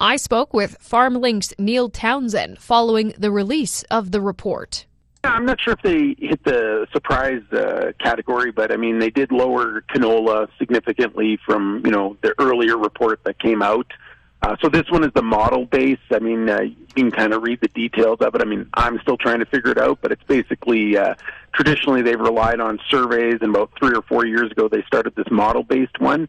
I spoke with FarmLink's Neil Townsend following the release of the report. I'm not sure if they hit the surprise uh, category, but I mean they did lower canola significantly from you know the earlier report that came out. Uh, so this one is the model base. I mean, uh, you can kind of read the details of it. I mean, I'm still trying to figure it out, but it's basically uh, traditionally they've relied on surveys, and about three or four years ago they started this model based one.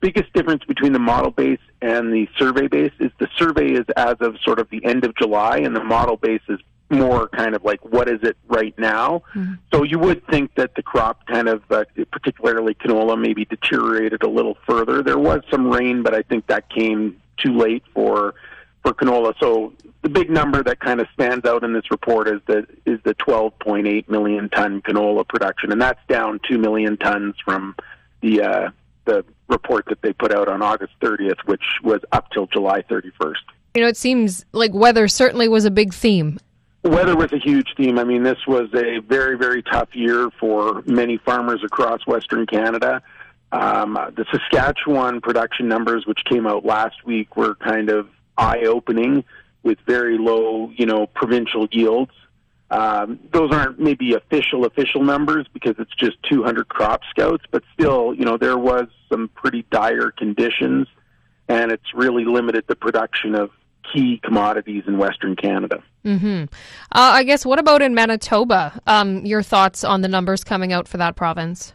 Biggest difference between the model base and the survey base is the survey is as of sort of the end of July, and the model base is more kind of like what is it right now. Mm-hmm. So you would think that the crop kind of, uh, particularly canola, maybe deteriorated a little further. There was some rain, but I think that came too late for for canola. So the big number that kind of stands out in this report is the is the 12.8 million ton canola production, and that's down two million tons from the uh, the report that they put out on August 30th, which was up till July 31st. You know, it seems like weather certainly was a big theme Weather was a huge theme. I mean, this was a very, very tough year for many farmers across Western Canada. Um, the Saskatchewan production numbers, which came out last week, were kind of eye-opening with very low, you know, provincial yields. Um, those aren't maybe official official numbers because it's just 200 crop scouts, but still, you know, there was some pretty dire conditions, and it's really limited the production of key commodities in Western Canada. Mm-hmm. Uh, I guess what about in Manitoba? Um, your thoughts on the numbers coming out for that province?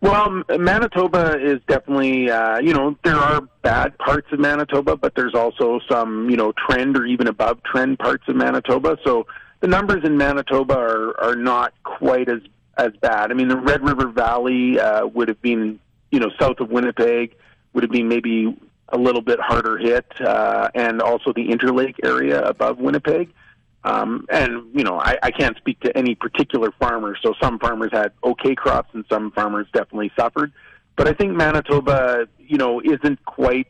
Well, Manitoba is definitely, uh, you know, there are bad parts of Manitoba, but there's also some, you know, trend or even above trend parts of Manitoba. So the numbers in Manitoba are, are not quite as, as bad. I mean, the Red River Valley uh, would have been, you know, south of Winnipeg, would have been maybe a little bit harder hit, uh, and also the Interlake area above Winnipeg. Um, and you know, I, I can't speak to any particular farmers. So some farmers had okay crops, and some farmers definitely suffered. But I think Manitoba, you know, isn't quite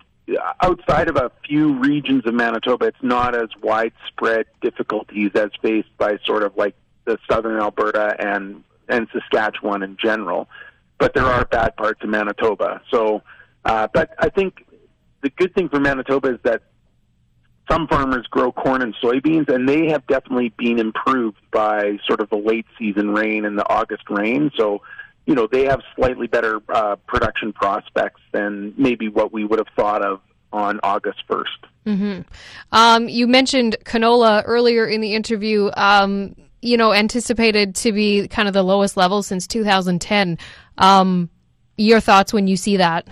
outside of a few regions of Manitoba. It's not as widespread difficulties as faced by sort of like the southern Alberta and and Saskatchewan in general. But there are bad parts of Manitoba. So, uh, but I think the good thing for Manitoba is that some farmers grow corn and soybeans, and they have definitely been improved by sort of the late season rain and the August rain. So, you know, they have slightly better uh, production prospects than maybe what we would have thought of on August 1st. Mm-hmm. Um, you mentioned canola earlier in the interview. Um, you know, anticipated to be kind of the lowest level since 2010. Um, your thoughts when you see that?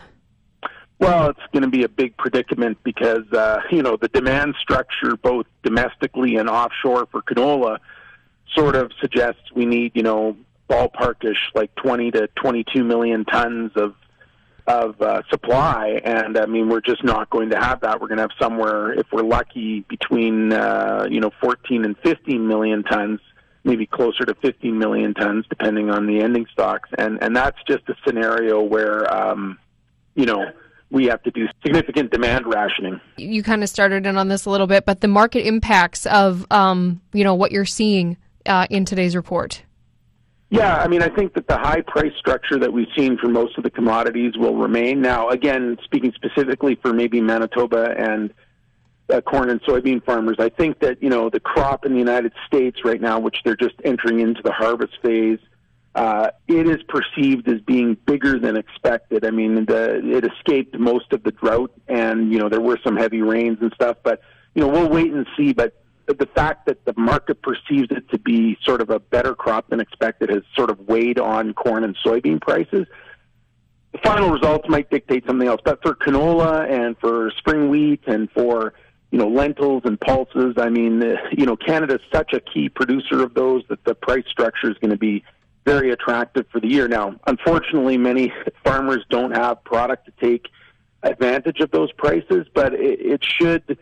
Well, it's going to be a big predicament because uh, you know the demand structure, both domestically and offshore, for canola, sort of suggests we need you know ballparkish like 20 to 22 million tons of of uh, supply, and I mean we're just not going to have that. We're going to have somewhere, if we're lucky, between uh, you know 14 and 15 million tons, maybe closer to 15 million tons, depending on the ending stocks, and and that's just a scenario where um, you know we have to do significant demand rationing. You kind of started in on this a little bit, but the market impacts of um, you know what you're seeing uh, in today's report. Yeah, I mean, I think that the high price structure that we've seen for most of the commodities will remain. Now, again, speaking specifically for maybe Manitoba and uh, corn and soybean farmers, I think that you know the crop in the United States right now, which they're just entering into the harvest phase uh, it is perceived as being bigger than expected. I mean, the, it escaped most of the drought, and you know there were some heavy rains and stuff. But you know, we'll wait and see. But the fact that the market perceives it to be sort of a better crop than expected has sort of weighed on corn and soybean prices. The final results might dictate something else. But for canola and for spring wheat and for you know lentils and pulses, I mean, uh, you know, Canada is such a key producer of those that the price structure is going to be very attractive for the year. Now, unfortunately, many farmers don't have product to take advantage of those prices, but it, it should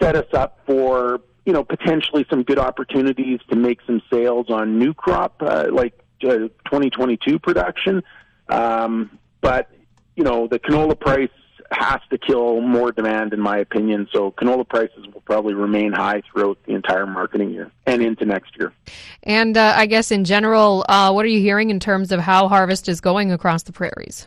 set us up for you know potentially some good opportunities to make some sales on new crop uh, like uh, 2022 production. Um, but you know the canola price has to kill more demand, in my opinion. So canola prices will probably remain high throughout the entire marketing year and into next year. And uh, I guess in general, uh, what are you hearing in terms of how harvest is going across the prairies?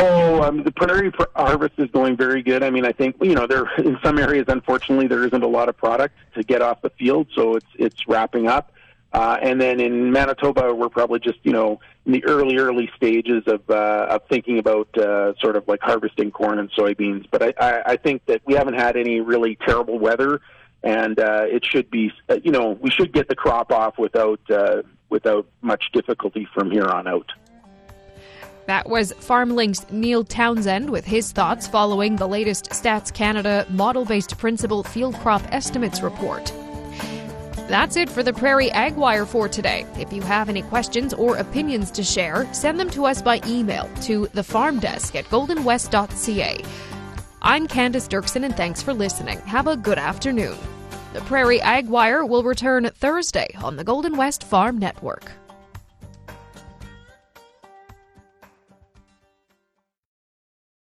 Oh, um, the prairie pr- harvest is going very good. I mean, I think you know there in some areas, unfortunately, there isn't a lot of product to get off the field, so it's it's wrapping up. Uh, and then in Manitoba, we're probably just you know in the early early stages of uh, of thinking about uh, sort of like harvesting corn and soybeans. But I, I, I think that we haven't had any really terrible weather, and uh, it should be uh, you know we should get the crop off without uh, without much difficulty from here on out. That was FarmLink's Neil Townsend with his thoughts following the latest Stats Canada model based principal field crop estimates report. That's it for the Prairie Ag Wire for today. If you have any questions or opinions to share, send them to us by email to thefarmdesk at goldenwest.ca. I'm Candice Dirksen, and thanks for listening. Have a good afternoon. The Prairie Ag Wire will return Thursday on the Golden West Farm Network.